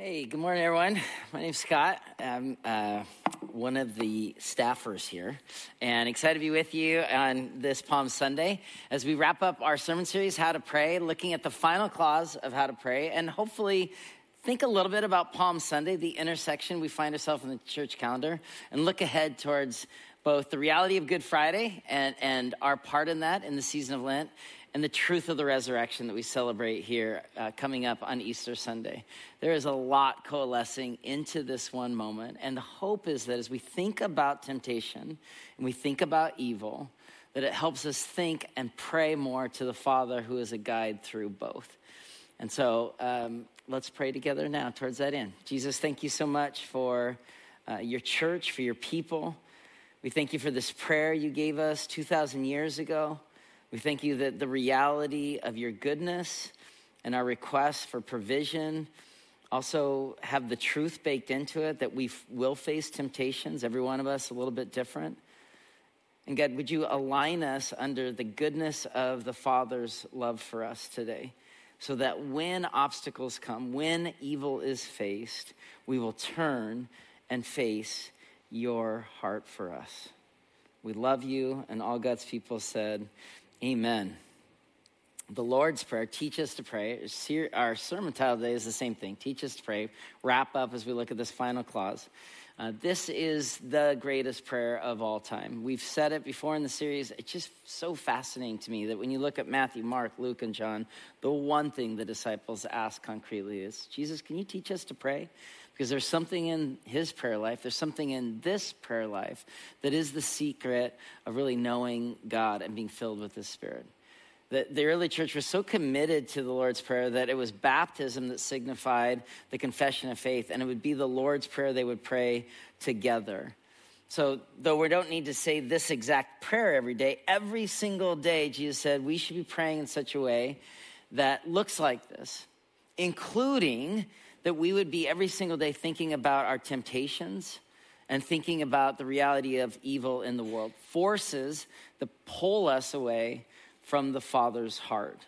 Hey, good morning, everyone. My name's Scott. I'm uh, one of the staffers here, and excited to be with you on this Palm Sunday as we wrap up our sermon series, How to Pray, looking at the final clause of How to Pray, and hopefully think a little bit about Palm Sunday, the intersection we find ourselves in the church calendar, and look ahead towards both the reality of Good Friday and, and our part in that in the season of Lent, and the truth of the resurrection that we celebrate here uh, coming up on Easter Sunday. There is a lot coalescing into this one moment. And the hope is that as we think about temptation and we think about evil, that it helps us think and pray more to the Father who is a guide through both. And so um, let's pray together now towards that end. Jesus, thank you so much for uh, your church, for your people. We thank you for this prayer you gave us 2,000 years ago. We thank you that the reality of your goodness and our requests for provision also have the truth baked into it that we will face temptations, every one of us a little bit different. And God, would you align us under the goodness of the Father's love for us today? So that when obstacles come, when evil is faced, we will turn and face your heart for us. We love you, and all God's people said, Amen. The Lord's Prayer, teach us to pray. Our sermon title today is the same thing teach us to pray. Wrap up as we look at this final clause. Uh, this is the greatest prayer of all time. We've said it before in the series. It's just so fascinating to me that when you look at Matthew, Mark, Luke, and John, the one thing the disciples ask concretely is Jesus, can you teach us to pray? Because there's something in his prayer life, there's something in this prayer life that is the secret of really knowing God and being filled with the spirit. That the early church was so committed to the Lord's Prayer that it was baptism that signified the confession of faith, and it would be the Lord's Prayer they would pray together. So, though we don't need to say this exact prayer every day, every single day, Jesus said we should be praying in such a way that looks like this, including that we would be every single day thinking about our temptations and thinking about the reality of evil in the world, forces that pull us away from the Father's heart.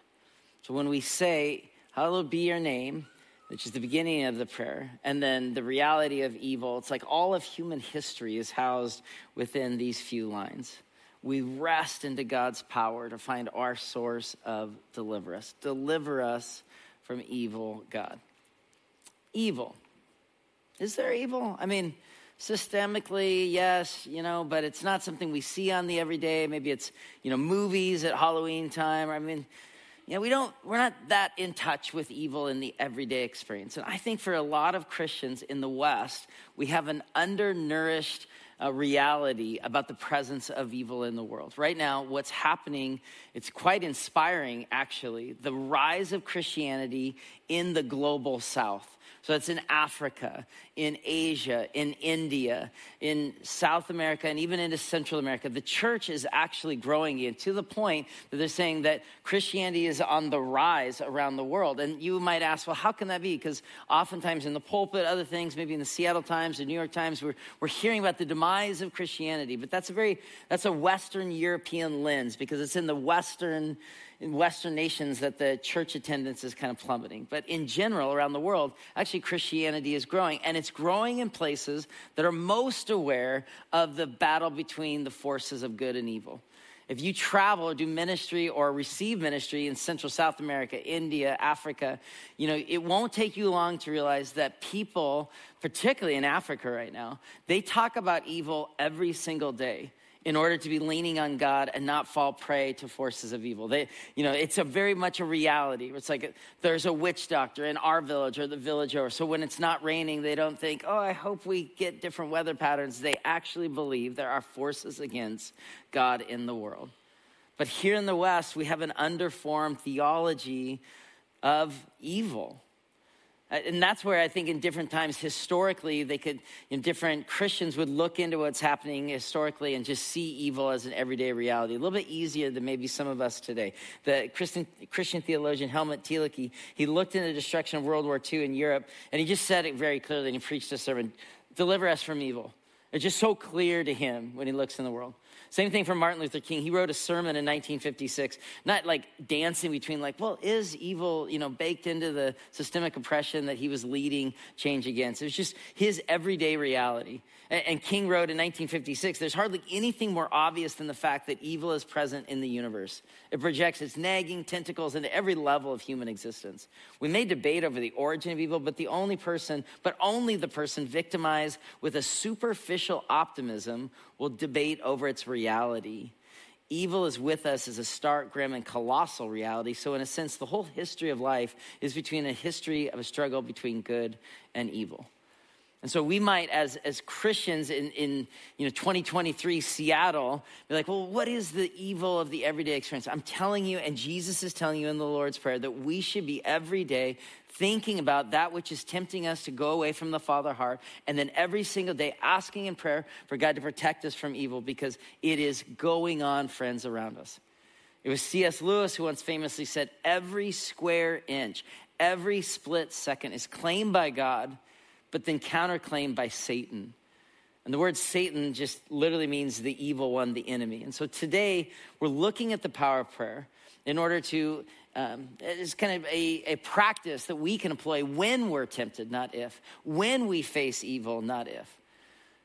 So when we say, Hallowed be your name, which is the beginning of the prayer, and then the reality of evil, it's like all of human history is housed within these few lines. We rest into God's power to find our source of deliver us. Deliver us from evil, God evil. Is there evil? I mean, systemically, yes, you know, but it's not something we see on the everyday. Maybe it's, you know, movies at Halloween time. I mean, you know, we don't, we're not that in touch with evil in the everyday experience. And I think for a lot of Christians in the West, we have an undernourished uh, reality about the presence of evil in the world. Right now, what's happening, it's quite inspiring actually, the rise of Christianity in the global south. So it's in Africa, in Asia, in India, in South America, and even into Central America. The church is actually growing to the point that they're saying that Christianity is on the rise around the world. And you might ask, well, how can that be? Because oftentimes in the pulpit, other things, maybe in the Seattle Times or New York Times, we're, we're hearing about the demise of Christianity. But that's a very, that's a Western European lens because it's in the Western in Western nations that the church attendance is kind of plummeting. But in general, around the world, actually Christianity is growing. And it's growing in places that are most aware of the battle between the forces of good and evil. If you travel or do ministry or receive ministry in Central South America, India, Africa, you know, it won't take you long to realize that people, particularly in Africa right now, they talk about evil every single day in order to be leaning on God and not fall prey to forces of evil. They, you know, it's a very much a reality. It's like there's a witch doctor in our village or the village over. So when it's not raining, they don't think, oh, I hope we get different weather patterns. They actually believe there are forces against God in the world. But here in the West, we have an underformed theology of evil. Uh, and that's where I think in different times historically, they could, you know, different Christians would look into what's happening historically and just see evil as an everyday reality. A little bit easier than maybe some of us today. The Christian, Christian theologian Helmut Thielicke, he looked into the destruction of World War II in Europe, and he just said it very clearly, and he preached a sermon, deliver us from evil. It's just so clear to him when he looks in the world. Same thing for Martin Luther King. He wrote a sermon in 1956, not like dancing between like, well, is evil, you know, baked into the systemic oppression that he was leading change against? It was just his everyday reality. And King wrote in 1956, there's hardly anything more obvious than the fact that evil is present in the universe. It projects its nagging tentacles into every level of human existence. We may debate over the origin of evil, but the only person, but only the person victimized with a superficial optimism will debate over its reality. Evil is with us as a stark, grim, and colossal reality. So, in a sense, the whole history of life is between a history of a struggle between good and evil. And so we might, as, as Christians in, in you know, 2023 Seattle, be like, well, what is the evil of the everyday experience? I'm telling you, and Jesus is telling you in the Lord's Prayer, that we should be every day thinking about that which is tempting us to go away from the Father heart, and then every single day asking in prayer for God to protect us from evil because it is going on, friends, around us. It was C.S. Lewis who once famously said, Every square inch, every split second is claimed by God but then counterclaimed by Satan. And the word Satan just literally means the evil one, the enemy. And so today we're looking at the power of prayer in order to, um, it's kind of a, a practice that we can employ when we're tempted, not if, when we face evil, not if.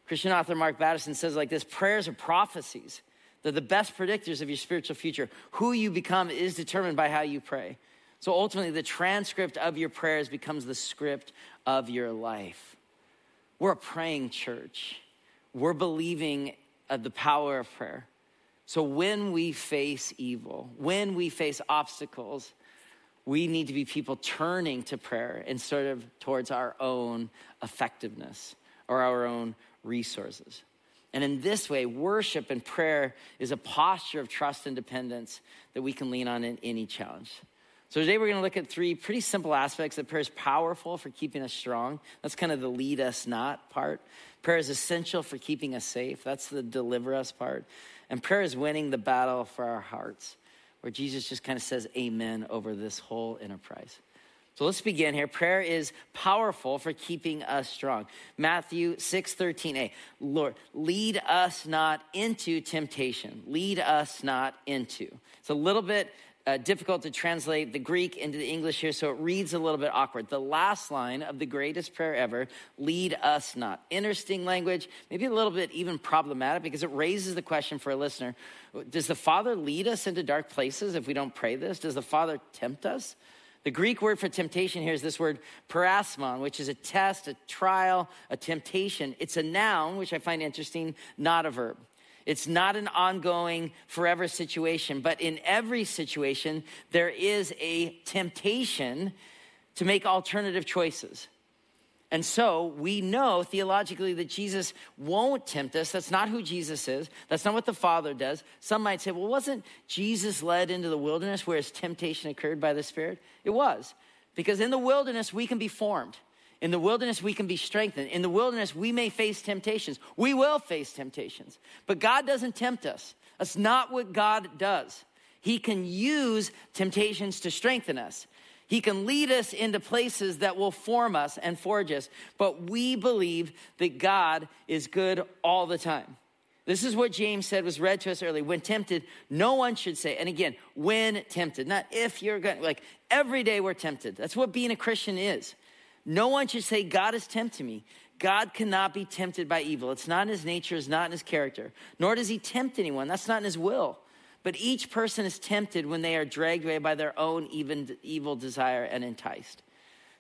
Christian author Mark Batterson says like this prayers are prophecies. They're the best predictors of your spiritual future. Who you become is determined by how you pray. So ultimately, the transcript of your prayers becomes the script of your life. We're a praying church. We're believing of the power of prayer. So when we face evil, when we face obstacles, we need to be people turning to prayer instead of towards our own effectiveness or our own resources. And in this way, worship and prayer is a posture of trust and dependence that we can lean on in any challenge. So today we're going to look at three pretty simple aspects that prayer is powerful for keeping us strong. That's kind of the lead us not part. Prayer is essential for keeping us safe. That's the deliver us part. And prayer is winning the battle for our hearts, where Jesus just kind of says amen over this whole enterprise. So let's begin here. Prayer is powerful for keeping us strong. Matthew 6 13a. Lord, lead us not into temptation. Lead us not into. It's a little bit uh, difficult to translate the Greek into the English here, so it reads a little bit awkward. The last line of the greatest prayer ever, lead us not. Interesting language, maybe a little bit even problematic because it raises the question for a listener Does the Father lead us into dark places if we don't pray this? Does the Father tempt us? The Greek word for temptation here is this word peirasmon, which is a test, a trial, a temptation. It's a noun, which I find interesting, not a verb. It's not an ongoing, forever situation, but in every situation, there is a temptation to make alternative choices. And so we know theologically that Jesus won't tempt us. That's not who Jesus is. That's not what the Father does. Some might say, well, wasn't Jesus led into the wilderness where his temptation occurred by the Spirit? It was. Because in the wilderness, we can be formed. In the wilderness, we can be strengthened. In the wilderness, we may face temptations. We will face temptations. But God doesn't tempt us. That's not what God does. He can use temptations to strengthen us. He can lead us into places that will form us and forge us. But we believe that God is good all the time. This is what James said was read to us earlier. When tempted, no one should say, and again, when tempted, not if you're going, like every day we're tempted. That's what being a Christian is. No one should say, God is tempting me. God cannot be tempted by evil. It's not in his nature, it's not in his character. Nor does he tempt anyone. That's not in his will. But each person is tempted when they are dragged away by their own even evil desire and enticed.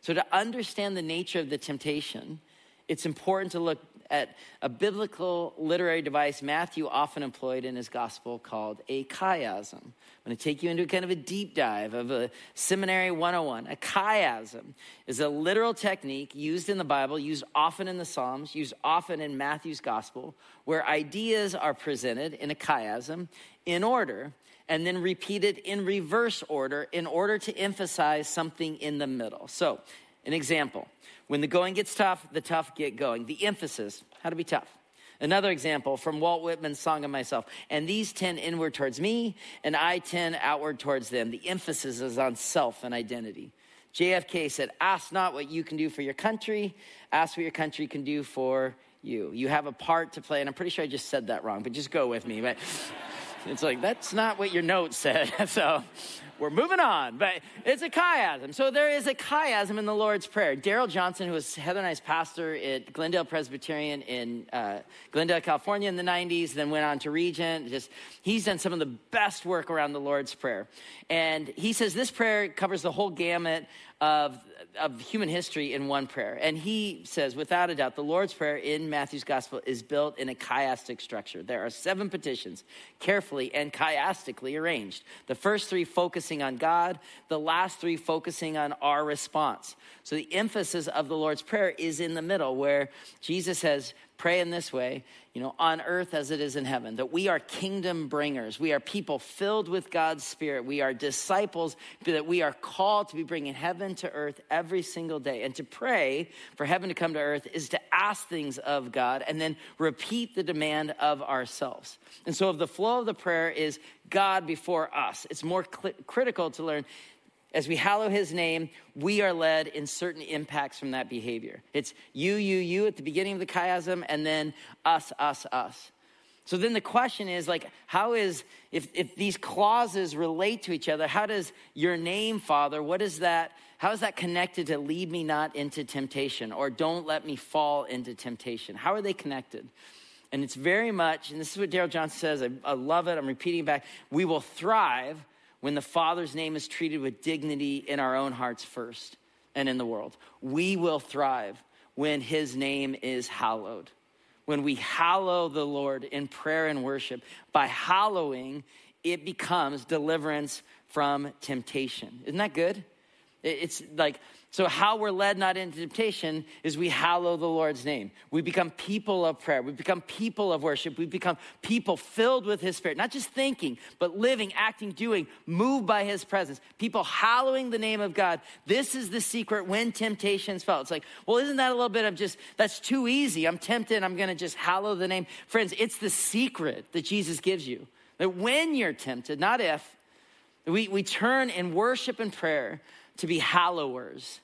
So, to understand the nature of the temptation, it's important to look at a biblical literary device Matthew often employed in his gospel called a chiasm. I'm going to take you into kind of a deep dive of a seminary 101. A chiasm is a literal technique used in the Bible, used often in the Psalms, used often in Matthew's gospel, where ideas are presented in a chiasm in order and then repeated in reverse order in order to emphasize something in the middle. So, an example when the going gets tough, the tough get going. The emphasis, how to be tough. Another example from Walt Whitman's Song of Myself. And these tend inward towards me, and I tend outward towards them. The emphasis is on self and identity. JFK said, Ask not what you can do for your country, ask what your country can do for you. You have a part to play, and I'm pretty sure I just said that wrong, but just go with me. But it's like, that's not what your note said. so we're moving on, but it's a chiasm. So there is a chiasm in the Lord's Prayer. Darrell Johnson, who was Heather and I's pastor at Glendale Presbyterian in uh, Glendale, California in the 90s, then went on to Regent. Just He's done some of the best work around the Lord's Prayer. And he says this prayer covers the whole gamut of, of human history in one prayer. And he says, without a doubt, the Lord's Prayer in Matthew's Gospel is built in a chiastic structure. There are seven petitions, carefully and chiastically arranged. The first three focusing on God, the last three focusing on our response. So the emphasis of the Lord's Prayer is in the middle, where Jesus says, pray in this way, you know, on earth as it is in heaven, that we are kingdom bringers. We are people filled with God's Spirit. We are disciples, that we are called to be bringing heaven to earth every single day. And to pray for heaven to come to earth is to ask things of God and then repeat the demand of ourselves. And so, if the flow of the prayer is God before us, it's more cl- critical to learn as we hallow his name, we are led in certain impacts from that behavior. It's you, you, you at the beginning of the chiasm, and then us, us, us. So then the question is like, how is, if, if these clauses relate to each other, how does your name, Father, what is that, how is that connected to lead me not into temptation or don't let me fall into temptation? How are they connected? And it's very much, and this is what Darrell Johnson says, I, I love it, I'm repeating back. We will thrive when the Father's name is treated with dignity in our own hearts first and in the world. We will thrive when his name is hallowed. When we hallow the Lord in prayer and worship, by hallowing, it becomes deliverance from temptation. Isn't that good? It's like so, how we're led not into temptation is we hallow the Lord's name. We become people of prayer. We become people of worship. We become people filled with His Spirit, not just thinking, but living, acting, doing, moved by His presence. People hallowing the name of God. This is the secret when temptations fall. It's like, well, isn't that a little bit of just, that's too easy. I'm tempted. I'm going to just hallow the name. Friends, it's the secret that Jesus gives you. That when you're tempted, not if, we, we turn in worship and prayer to be hallowers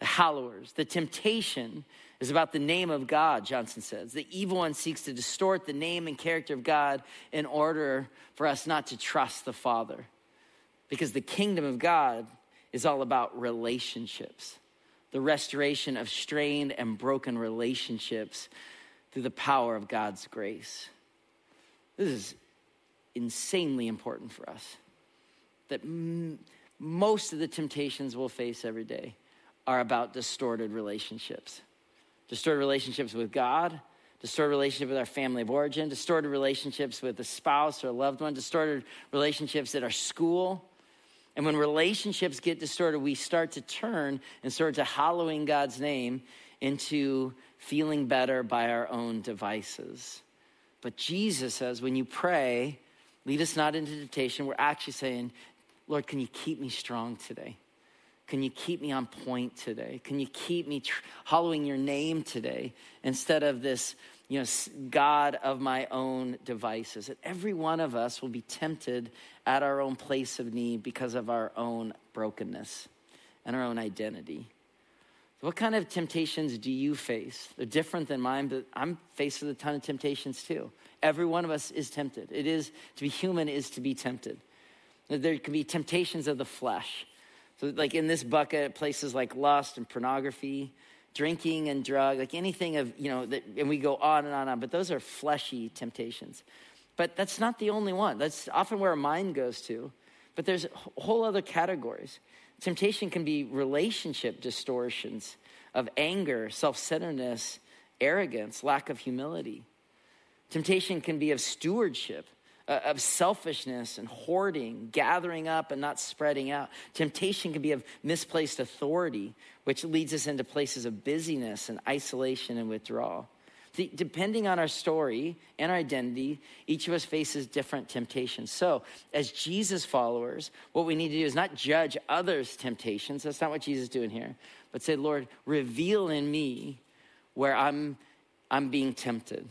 hallowers. The temptation is about the name of God, Johnson says. The evil one seeks to distort the name and character of God in order for us not to trust the Father. Because the kingdom of God is all about relationships, the restoration of strained and broken relationships through the power of God's grace. This is insanely important for us. That m- most of the temptations we'll face every day are about distorted relationships. Distorted relationships with God, distorted relationship with our family of origin, distorted relationships with a spouse or a loved one, distorted relationships at our school. And when relationships get distorted, we start to turn and start to hallowing God's name into feeling better by our own devices. But Jesus says, when you pray, lead us not into temptation, we're actually saying, Lord, can you keep me strong today? Can you keep me on point today? Can you keep me tr- hollowing your name today instead of this, you know, God of my own devices? And every one of us will be tempted at our own place of need because of our own brokenness and our own identity. what kind of temptations do you face? They're different than mine, but I'm faced with a ton of temptations too. Every one of us is tempted. It is to be human is to be tempted. There can be temptations of the flesh so, like in this bucket, places like lust and pornography, drinking and drug, like anything of, you know, that, and we go on and on and on, but those are fleshy temptations. But that's not the only one. That's often where our mind goes to. But there's whole other categories. Temptation can be relationship distortions of anger, self centeredness, arrogance, lack of humility. Temptation can be of stewardship, Uh, of selfishness and hoarding, gathering up and not spreading out. Temptation can be of misplaced authority, which leads us into places of busyness and isolation and withdrawal. See, depending on our story and our identity, each of us faces different temptations. So, as Jesus followers, what we need to do is not judge others' temptations. That's not what Jesus is doing here. But say, Lord, reveal in me where I'm, I'm being tempted.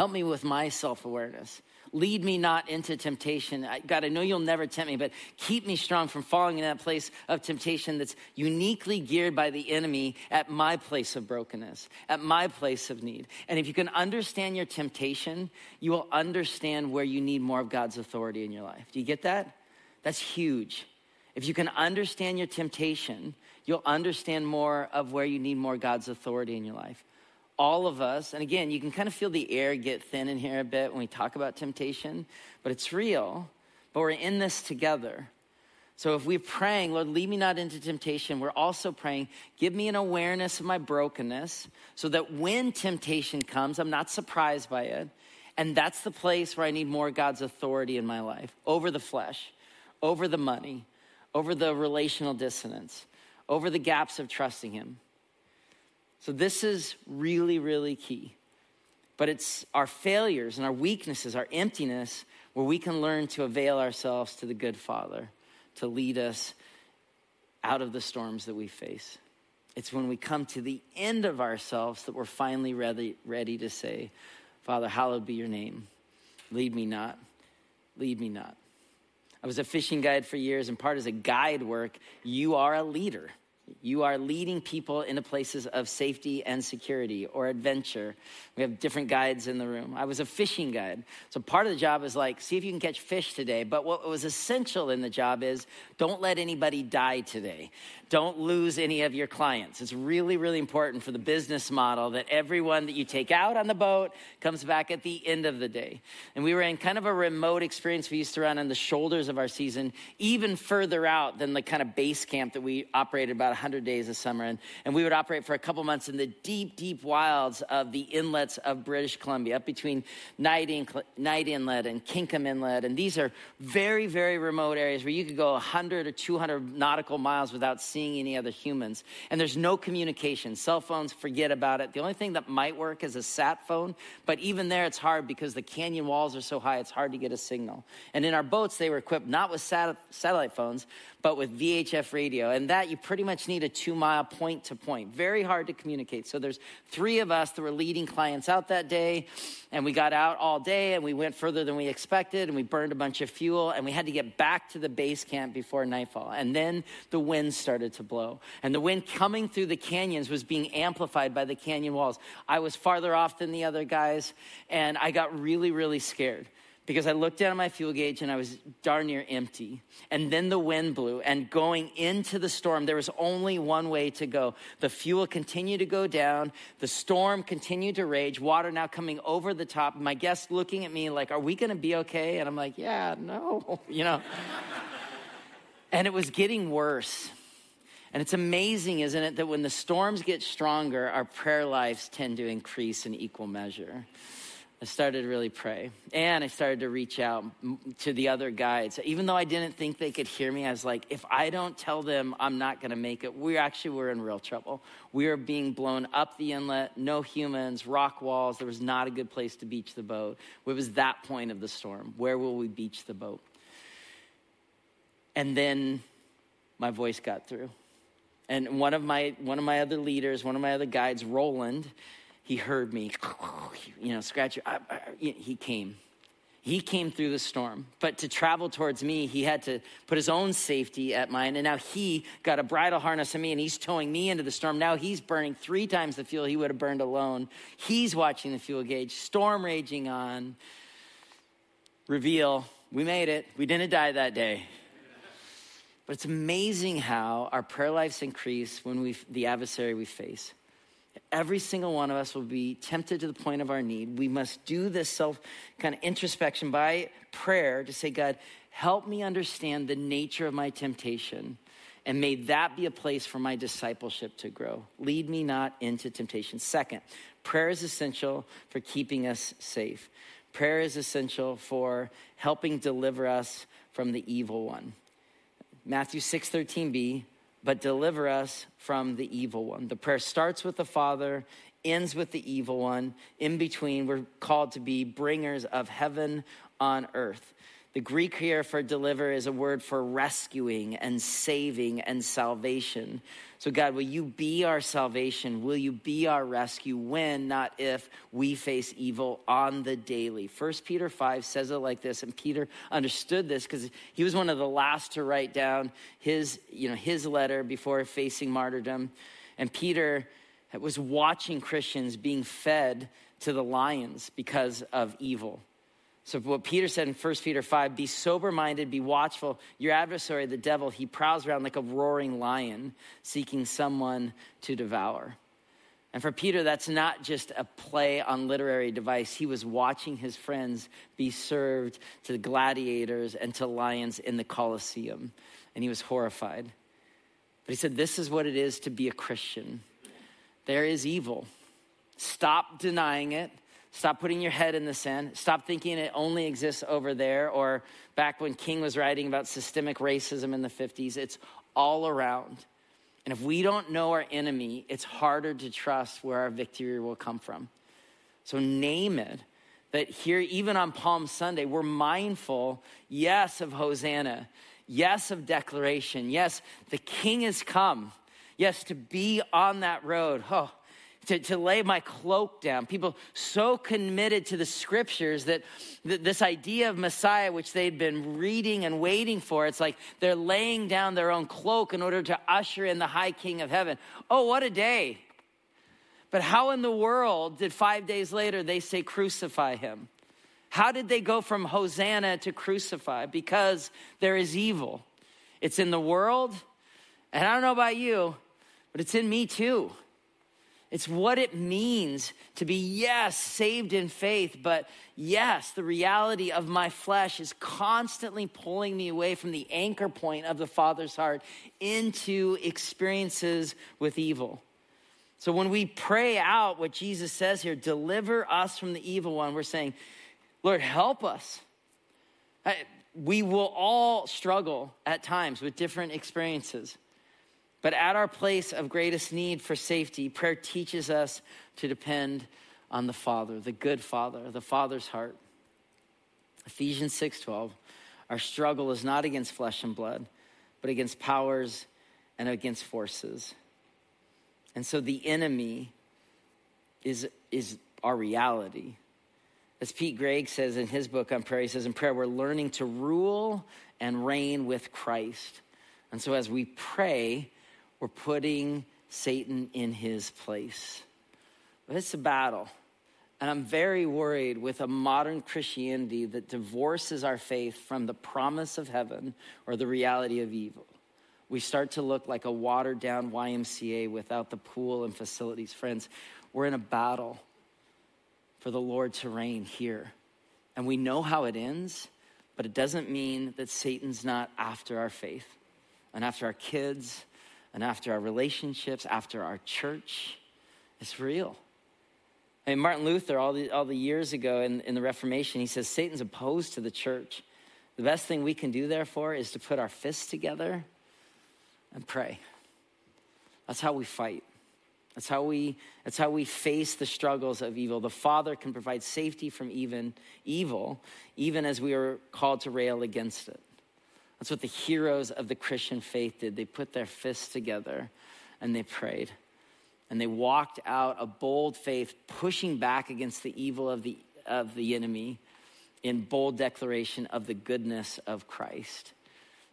Help me with my self awareness. Lead me not into temptation. God, I know you'll never tempt me, but keep me strong from falling in that place of temptation that's uniquely geared by the enemy at my place of brokenness, at my place of need. And if you can understand your temptation, you will understand where you need more of God's authority in your life. Do you get that? That's huge. If you can understand your temptation, you'll understand more of where you need more God's authority in your life all of us, and again, you can kind of feel the air get thin in here a bit when we talk about temptation, but it's real, but we're in this together. So if we're praying, Lord, lead me not into temptation, we're also praying, give me an awareness of my brokenness so that when temptation comes, I'm not surprised by it. And that's the place where I need more God's authority in my life over the flesh, over the money, over the relational dissonance, over the gaps of trusting Him. So, this is really, really key. But it's our failures and our weaknesses, our emptiness, where we can learn to avail ourselves to the good Father to lead us out of the storms that we face. It's when we come to the end of ourselves that we're finally ready, ready to say, Father, hallowed be your name. Lead me not. Lead me not. I was a fishing guide for years, and part of a guide work, you are a leader. You are leading people into places of safety and security or adventure. We have different guides in the room. I was a fishing guide. So part of the job is like, see if you can catch fish today. But what was essential in the job is don't let anybody die today. Don't lose any of your clients. It's really, really important for the business model that everyone that you take out on the boat comes back at the end of the day. And we were in kind of a remote experience. We used to run on the shoulders of our season, even further out than the kind of base camp that we operated about 100 days a summer. And, and we would operate for a couple months in the deep, deep wilds of the inlets of British Columbia, up between Knight, Knight Inlet and Kingcome Inlet. And these are very, very remote areas where you could go 100 or 200 nautical miles without seeing any other humans. And there's no communication. Cell phones, forget about it. The only thing that might work is a sat phone, but even there it's hard because the canyon walls are so high, it's hard to get a signal. And in our boats, they were equipped not with sat- satellite phones, but with VHF radio. And that you pretty much need a two mile point to point. Very hard to communicate. So there's three of us that were leading clients out that day. And we got out all day and we went further than we expected and we burned a bunch of fuel and we had to get back to the base camp before nightfall. And then the wind started to blow. And the wind coming through the canyons was being amplified by the canyon walls. I was farther off than the other guys and I got really, really scared because I looked down at my fuel gauge and I was darn near empty. And then the wind blew, and going into the storm, there was only one way to go. The fuel continued to go down, the storm continued to rage, water now coming over the top. My guests looking at me like, Are we gonna be okay? And I'm like, Yeah, no, you know. and it was getting worse. And it's amazing, isn't it, that when the storms get stronger, our prayer lives tend to increase in equal measure. I started to really pray. And I started to reach out to the other guides. Even though I didn't think they could hear me, I was like, if I don't tell them I'm not going to make it, we actually were in real trouble. We were being blown up the inlet, no humans, rock walls. There was not a good place to beach the boat. It was that point of the storm. Where will we beach the boat? And then my voice got through. And one of my, one of my other leaders, one of my other guides, Roland, he heard me, you know, scratch. He came. He came through the storm. But to travel towards me, he had to put his own safety at mine. And now he got a bridle harness on me and he's towing me into the storm. Now he's burning three times the fuel he would have burned alone. He's watching the fuel gauge, storm raging on. Reveal, we made it. We didn't die that day. But it's amazing how our prayer lives increase when we the adversary we face. Every single one of us will be tempted to the point of our need. We must do this self kind of introspection by prayer to say, God, help me understand the nature of my temptation. And may that be a place for my discipleship to grow. Lead me not into temptation. Second, prayer is essential for keeping us safe. Prayer is essential for helping deliver us from the evil one. Matthew 6 13b but deliver us from the evil one. The prayer starts with the Father, ends with the evil one. In between, we're called to be bringers of heaven on earth. The Greek here for deliver is a word for rescuing and saving and salvation. So, God, will you be our salvation? Will you be our rescue when, not if, we face evil on the daily? First Peter 5 says it like this, and Peter understood this because he was one of the last to write down his, you know, his letter before facing martyrdom. And Peter was watching Christians being fed to the lions because of evil. So, what Peter said in 1 Peter 5 be sober minded, be watchful. Your adversary, the devil, he prowls around like a roaring lion, seeking someone to devour. And for Peter, that's not just a play on literary device. He was watching his friends be served to the gladiators and to lions in the Colosseum, and he was horrified. But he said, This is what it is to be a Christian. There is evil. Stop denying it. Stop putting your head in the sand. Stop thinking it only exists over there. Or back when King was writing about systemic racism in the 50s, it's all around. And if we don't know our enemy, it's harder to trust where our victory will come from. So name it. That here, even on Palm Sunday, we're mindful, yes, of Hosanna, yes, of declaration, yes, the King has come, yes, to be on that road. Oh, to, to lay my cloak down. People so committed to the scriptures that, that this idea of Messiah, which they'd been reading and waiting for, it's like they're laying down their own cloak in order to usher in the high king of heaven. Oh, what a day. But how in the world did five days later they say, crucify him? How did they go from Hosanna to crucify? Because there is evil. It's in the world, and I don't know about you, but it's in me too. It's what it means to be, yes, saved in faith, but yes, the reality of my flesh is constantly pulling me away from the anchor point of the Father's heart into experiences with evil. So when we pray out what Jesus says here, deliver us from the evil one, we're saying, Lord, help us. We will all struggle at times with different experiences. But at our place of greatest need for safety, prayer teaches us to depend on the Father, the good Father, the Father's heart. Ephesians 6:12. Our struggle is not against flesh and blood, but against powers and against forces. And so the enemy is, is our reality. As Pete Greig says in his book on prayer, he says in prayer, we're learning to rule and reign with Christ. And so as we pray, we're putting Satan in his place. But it's a battle. And I'm very worried with a modern Christianity that divorces our faith from the promise of heaven or the reality of evil. We start to look like a watered down YMCA without the pool and facilities. Friends, we're in a battle for the Lord to reign here. And we know how it ends, but it doesn't mean that Satan's not after our faith and after our kids and after our relationships, after our church. It's real. I mean, Martin Luther, all the, all the years ago in, in the Reformation, he says Satan's opposed to the church. The best thing we can do, therefore, is to put our fists together and pray. That's how we fight. That's how we, that's how we face the struggles of evil. The Father can provide safety from even evil, even as we are called to rail against it. That's what the heroes of the Christian faith did. They put their fists together and they prayed. And they walked out a bold faith, pushing back against the evil of the, of the enemy in bold declaration of the goodness of Christ.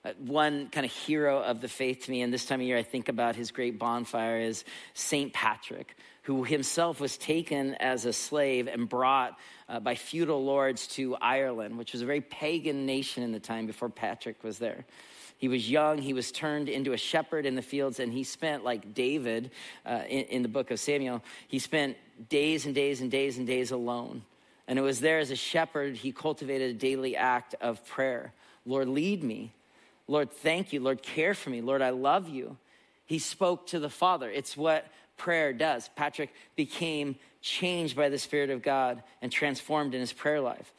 Uh, one kind of hero of the faith to me, and this time of year I think about his great bonfire, is St. Patrick, who himself was taken as a slave and brought uh, by feudal lords to Ireland, which was a very pagan nation in the time before Patrick was there. He was young, he was turned into a shepherd in the fields, and he spent, like David uh, in, in the book of Samuel, he spent days and days and days and days alone. And it was there as a shepherd, he cultivated a daily act of prayer Lord, lead me. Lord, thank you. Lord, care for me. Lord, I love you. He spoke to the Father. It's what prayer does. Patrick became changed by the Spirit of God and transformed in his prayer life.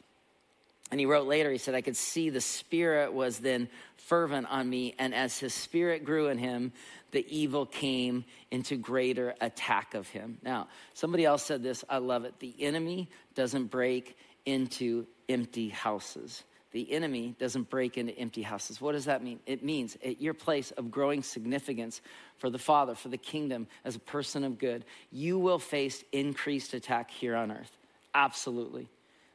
And he wrote later, he said, I could see the Spirit was then fervent on me. And as his Spirit grew in him, the evil came into greater attack of him. Now, somebody else said this, I love it. The enemy doesn't break into empty houses, the enemy doesn't break into empty houses. What does that mean? It means at your place of growing significance for the Father, for the kingdom, as a person of good, you will face increased attack here on earth. Absolutely.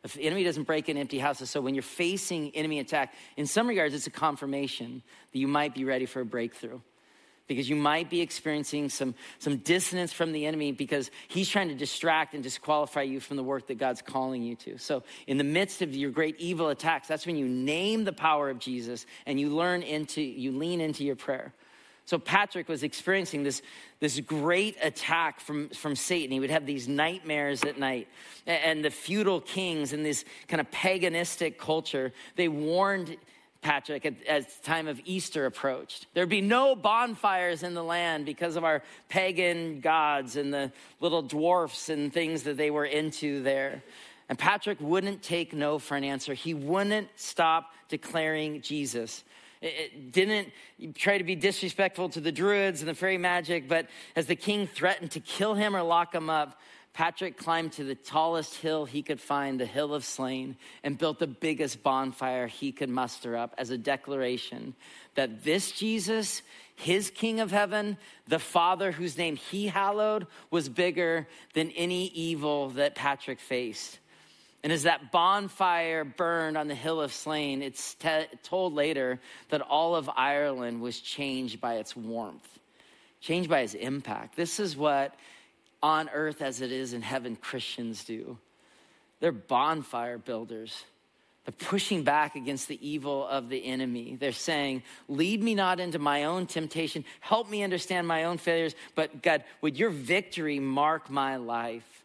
If the enemy doesn't break in empty houses, so when you're facing enemy attack, in some regards, it's a confirmation that you might be ready for a breakthrough because you might be experiencing some, some dissonance from the enemy because he's trying to distract and disqualify you from the work that God's calling you to. So, in the midst of your great evil attacks, that's when you name the power of Jesus and you learn into, you lean into your prayer. So Patrick was experiencing this, this great attack from, from Satan. He would have these nightmares at night. And the feudal kings in this kind of paganistic culture, they warned Patrick, as the time of Easter approached. There'd be no bonfires in the land because of our pagan gods and the little dwarfs and things that they were into there. And Patrick wouldn't take no for an answer. He wouldn't stop declaring Jesus. It didn't try to be disrespectful to the druids and the fairy magic, but as the king threatened to kill him or lock him up, Patrick climbed to the tallest hill he could find, the Hill of Slane, and built the biggest bonfire he could muster up as a declaration that this Jesus, his King of heaven, the Father whose name he hallowed, was bigger than any evil that Patrick faced. And as that bonfire burned on the Hill of Slane, it's told later that all of Ireland was changed by its warmth, changed by its impact. This is what on earth as it is in heaven Christians do. They're bonfire builders. They're pushing back against the evil of the enemy. They're saying, Lead me not into my own temptation. Help me understand my own failures. But God, would your victory mark my life?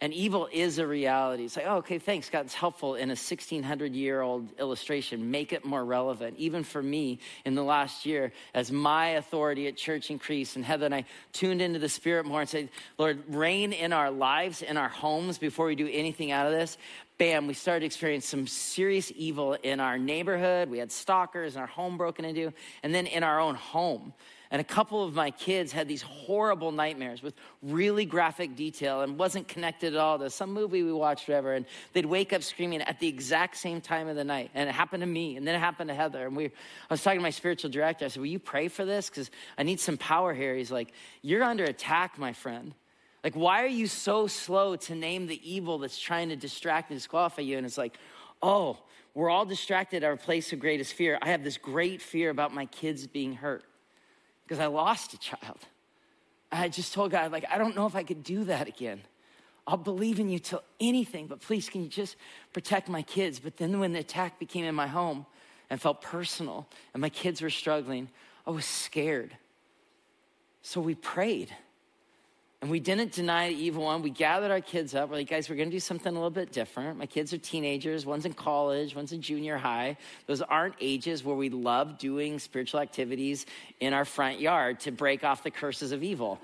And evil is a reality. It's like, oh, okay, thanks. God, it's helpful in a 1600 year old illustration. Make it more relevant. Even for me in the last year, as my authority at church increased, and Heather and I tuned into the Spirit more and said, Lord, reign in our lives, in our homes before we do anything out of this. Bam, we started experiencing some serious evil in our neighborhood. We had stalkers and our home broken into, and then in our own home. And a couple of my kids had these horrible nightmares with really graphic detail and wasn't connected at all to some movie we watched, whatever. And they'd wake up screaming at the exact same time of the night. And it happened to me, and then it happened to Heather. And we, I was talking to my spiritual director. I said, Will you pray for this? Because I need some power here. He's like, You're under attack, my friend. Like, why are you so slow to name the evil that's trying to distract and disqualify you? And it's like, Oh, we're all distracted at our place of greatest fear. I have this great fear about my kids being hurt because I lost a child. I just told God, like, I don't know if I could do that again. I'll believe in you till anything, but please, can you just protect my kids? But then when the attack became in my home and felt personal and my kids were struggling, I was scared. So we prayed. And we didn't deny the evil one. We gathered our kids up. We're like, guys, we're going to do something a little bit different. My kids are teenagers. One's in college, one's in junior high. Those aren't ages where we love doing spiritual activities in our front yard to break off the curses of evil.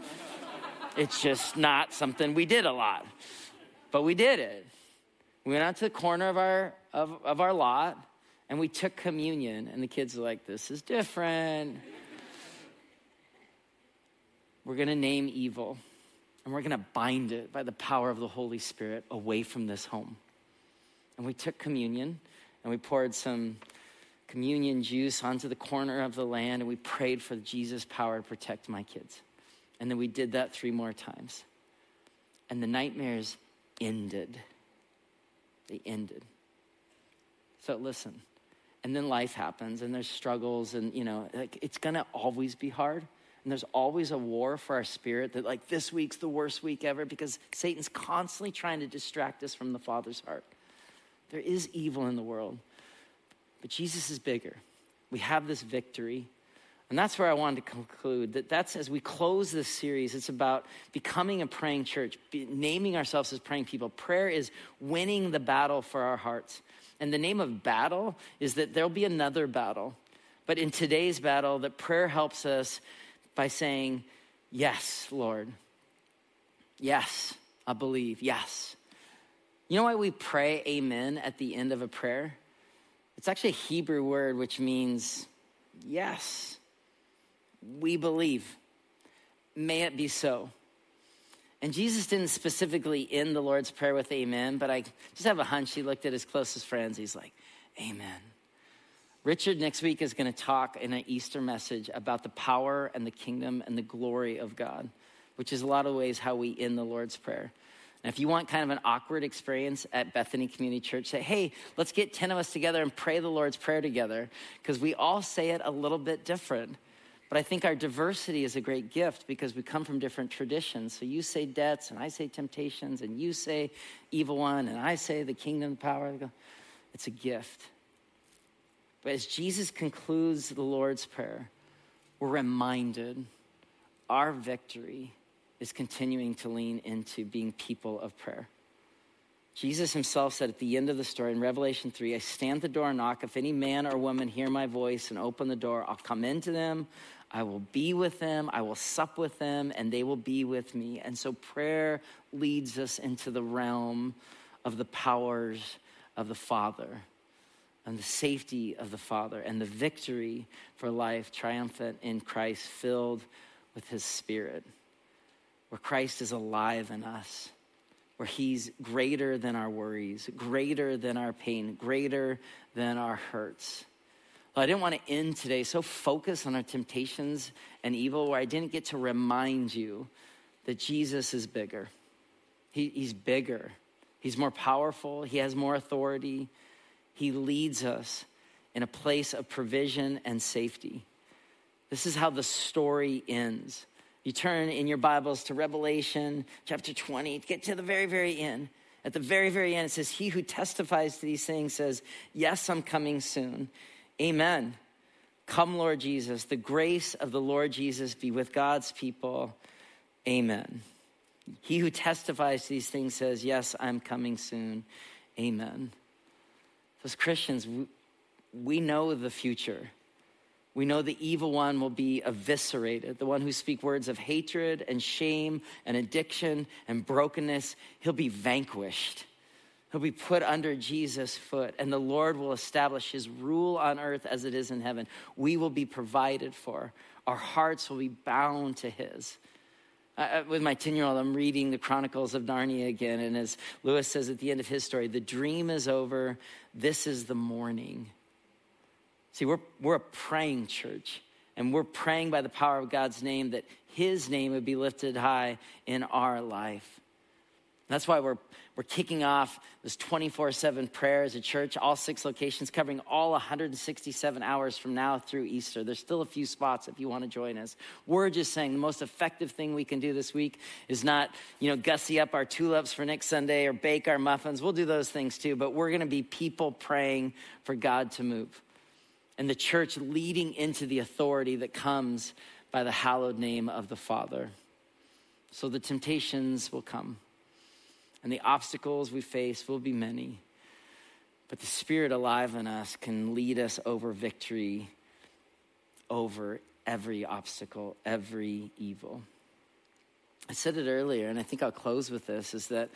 it's just not something we did a lot. But we did it. We went out to the corner of our, of, of our lot and we took communion. And the kids were like, this is different. We're going to name evil and we're going to bind it by the power of the Holy Spirit away from this home. And we took communion and we poured some communion juice onto the corner of the land and we prayed for Jesus' power to protect my kids. And then we did that three more times. And the nightmares ended. They ended. So listen. And then life happens and there's struggles and you know, like it's going to always be hard. And there's always a war for our spirit that, like, this week's the worst week ever because Satan's constantly trying to distract us from the Father's heart. There is evil in the world, but Jesus is bigger. We have this victory. And that's where I wanted to conclude that that's as we close this series, it's about becoming a praying church, naming ourselves as praying people. Prayer is winning the battle for our hearts. And the name of battle is that there'll be another battle. But in today's battle, that prayer helps us by saying, Yes, Lord. Yes, I believe. Yes. You know why we pray amen at the end of a prayer? It's actually a Hebrew word which means yes. We believe. May it be so. And Jesus didn't specifically end the Lord's Prayer with amen, but I just have a hunch he looked at his closest friends. He's like, Amen. Richard next week is going to talk in an Easter message about the power and the kingdom and the glory of God, which is a lot of ways how we end the Lord's Prayer. And if you want kind of an awkward experience at Bethany Community Church, say, hey, let's get 10 of us together and pray the Lord's Prayer together, because we all say it a little bit different. But I think our diversity is a great gift because we come from different traditions. So you say debts, and I say temptations, and you say evil one, and I say the kingdom power. It's a gift. But as Jesus concludes the Lord's Prayer, we're reminded our victory is continuing to lean into being people of prayer. Jesus himself said at the end of the story in Revelation 3 I stand at the door and knock. If any man or woman hear my voice and open the door, I'll come into them. I will be with them. I will sup with them, and they will be with me. And so prayer leads us into the realm of the powers of the Father and the safety of the Father and the victory for life triumphant in Christ, filled with his Spirit where Christ is alive in us, where he's greater than our worries, greater than our pain, greater than our hurts. Well, I didn't want to end today so focused on our temptations and evil where I didn't get to remind you that Jesus is bigger. He, he's bigger, he's more powerful, he has more authority. He leads us in a place of provision and safety. This is how the story ends. You turn in your Bibles to Revelation chapter 20, get to the very, very end. At the very, very end, it says, He who testifies to these things says, Yes, I'm coming soon. Amen. Come, Lord Jesus. The grace of the Lord Jesus be with God's people. Amen. He who testifies to these things says, Yes, I'm coming soon. Amen. As Christians, we know the future. We know the evil one will be eviscerated, the one who speak words of hatred and shame and addiction and brokenness, he'll be vanquished. He'll be put under Jesus' foot, and the Lord will establish his rule on earth as it is in heaven. We will be provided for. Our hearts will be bound to his. With my 10 year old, I'm reading the Chronicles of Narnia again. And as Lewis says at the end of his story, the dream is over. This is the morning. See, we're, we're a praying church, and we're praying by the power of God's name that His name would be lifted high in our life. That's why we're, we're kicking off this 24 7 prayer as a church, all six locations, covering all 167 hours from now through Easter. There's still a few spots if you want to join us. We're just saying the most effective thing we can do this week is not, you know, gussy up our tulips for next Sunday or bake our muffins. We'll do those things too, but we're going to be people praying for God to move and the church leading into the authority that comes by the hallowed name of the Father. So the temptations will come, and the obstacles we face will be many. But the Spirit alive in us can lead us over victory over every obstacle, every evil. I said it earlier, and I think I'll close with this is that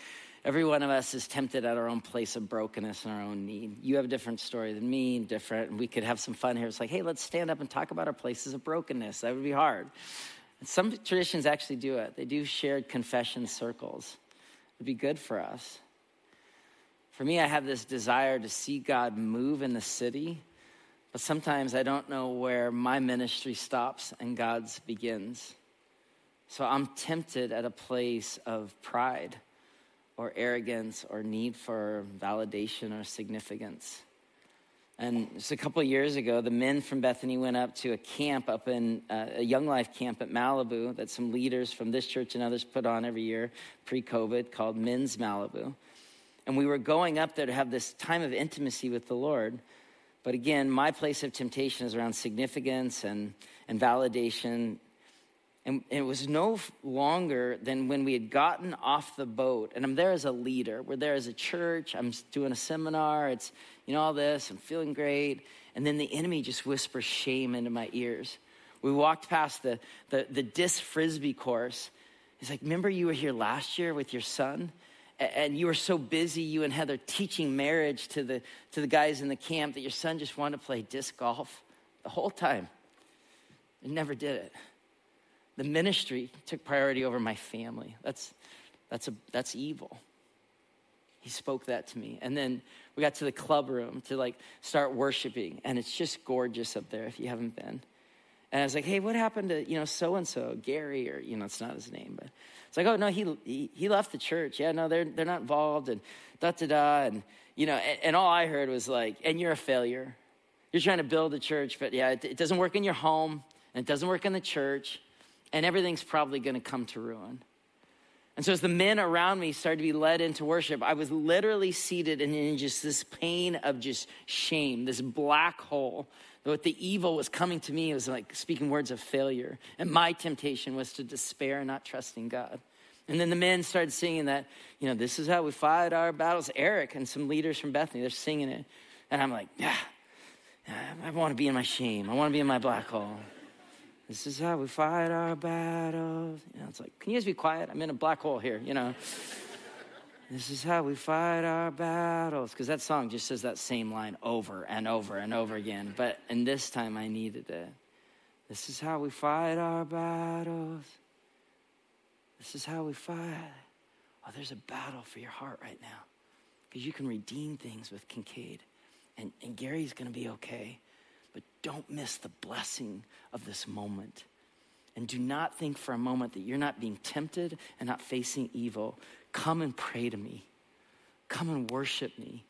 Every one of us is tempted at our own place of brokenness and our own need. You have a different story than me, different, and we could have some fun here. It's like, hey, let's stand up and talk about our places of brokenness. That would be hard. And some traditions actually do it. They do shared confession circles. It'd be good for us. For me, I have this desire to see God move in the city, but sometimes I don't know where my ministry stops and God's begins. So I'm tempted at a place of pride or arrogance or need for validation or significance. And just a couple years ago, the men from Bethany went up to a camp up in uh, a Young Life camp at Malibu that some leaders from this church and others put on every year pre COVID called Men's Malibu. And we were going up there to have this time of intimacy with the Lord. But again, my place of temptation is around significance and, and validation and it was no longer than when we had gotten off the boat, and I'm there as a leader. We're there as a church. I'm doing a seminar. It's, you know, all this. I'm feeling great. And then the enemy just whispers shame into my ears. We walked past the, the, the disc frisbee course. He's like, Remember you were here last year with your son? And you were so busy, you and Heather, teaching marriage to the, to the guys in the camp that your son just wanted to play disc golf the whole time. And never did it the ministry took priority over my family. That's, that's, a, that's evil. he spoke that to me. And then we got to the club room to like start worshiping, and it's just gorgeous up there if you haven't been. And I was like, hey, what happened to, you know, so and so, Gary, or, you know, it's not his name, but it's like, oh, no, he, he, he left the church. Yeah, no, they're, they're not involved, and da da da. And, you know, and, and all I heard was like, and you're a failure. You're trying to build a church, but yeah, it, it doesn't work in your home, and it doesn't work in the church, and everything's probably going to come to ruin. And so, as the men around me started to be led into worship, I was literally seated in just this pain of just shame, this black hole. What the evil was coming to me was like speaking words of failure. And my temptation was to despair and not trusting God. And then the men started singing that, you know, this is how we fight our battles. Eric and some leaders from Bethany, they're singing it. And I'm like, yeah, I want to be in my shame. I want to be in my black hole. This is how we fight our battles. You know, it's like, can you guys be quiet? I'm in a black hole here, you know. this is how we fight our battles. Because that song just says that same line over and over and over again. But in this time, I needed it. This is how we fight our battles. This is how we fight. Oh, there's a battle for your heart right now. Because you can redeem things with Kincaid. And, and Gary's going to be okay. But don't miss the blessing of this moment. And do not think for a moment that you're not being tempted and not facing evil. Come and pray to me. Come and worship me.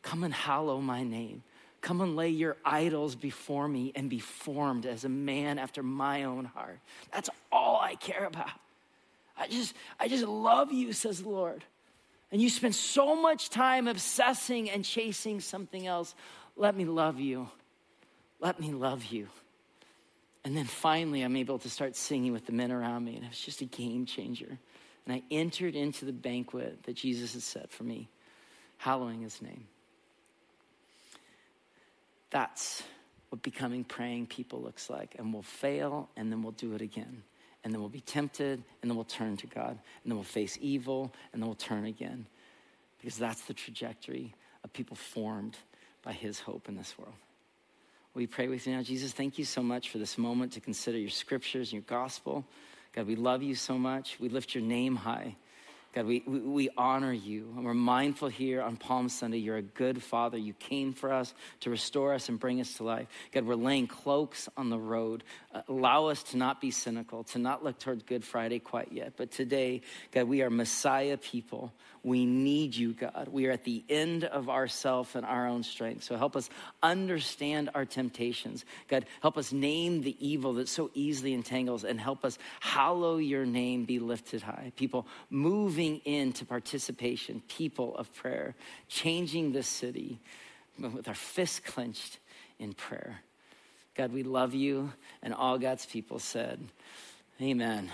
Come and hallow my name. Come and lay your idols before me and be formed as a man after my own heart. That's all I care about. I just, I just love you, says the Lord. And you spend so much time obsessing and chasing something else. Let me love you. Let me love you. And then finally, I'm able to start singing with the men around me, and it was just a game changer. And I entered into the banquet that Jesus had set for me, hallowing his name. That's what becoming praying people looks like. And we'll fail, and then we'll do it again. And then we'll be tempted, and then we'll turn to God. And then we'll face evil, and then we'll turn again. Because that's the trajectory of people formed by his hope in this world. We pray with you now. Jesus, thank you so much for this moment to consider your scriptures and your gospel. God, we love you so much. We lift your name high. God, we, we, we, honor you. And we're mindful here on Palm Sunday. You're a good father. You came for us to restore us and bring us to life. God, we're laying cloaks on the road. Uh, allow us to not be cynical, to not look towards Good Friday quite yet. But today, God, we are Messiah people. We need you, God. We are at the end of ourself and our own strength. So help us understand our temptations. God, help us name the evil that so easily entangles and help us hallow your name be lifted high. People moving into participation, people of prayer, changing this city with our fists clenched in prayer. God, we love you. And all God's people said, Amen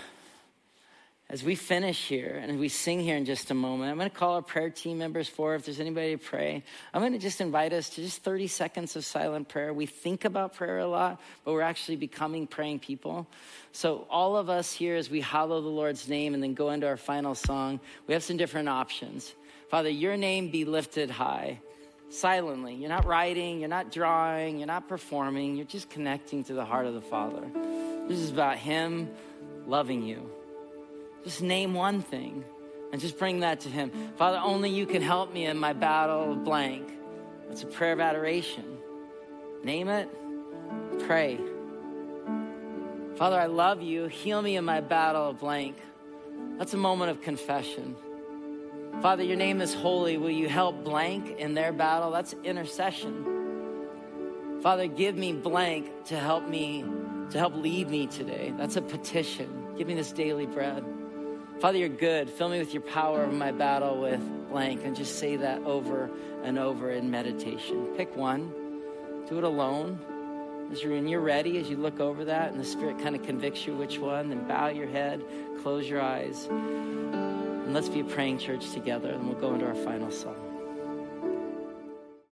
as we finish here and we sing here in just a moment, I'm going to call our prayer team members for if there's anybody to pray. I'm going to just invite us to just 30 seconds of silent prayer. We think about prayer a lot, but we're actually becoming praying people. So, all of us here, as we hallow the Lord's name and then go into our final song, we have some different options. Father, your name be lifted high silently. You're not writing, you're not drawing, you're not performing, you're just connecting to the heart of the Father. This is about Him loving you. Just name one thing and just bring that to Him. Father, only you can help me in my battle of blank. It's a prayer of adoration. Name it, pray. Father, I love you. Heal me in my battle of blank. That's a moment of confession. Father, your name is holy. Will you help blank in their battle? That's intercession. Father, give me blank to help me, to help lead me today. That's a petition. Give me this daily bread. Father, you're good. Fill me with your power of my battle with blank. And just say that over and over in meditation. Pick one, do it alone. As you're, you're ready, as you look over that, and the Spirit kind of convicts you which one, then bow your head, close your eyes, and let's be a praying church together, and we'll go into our final song.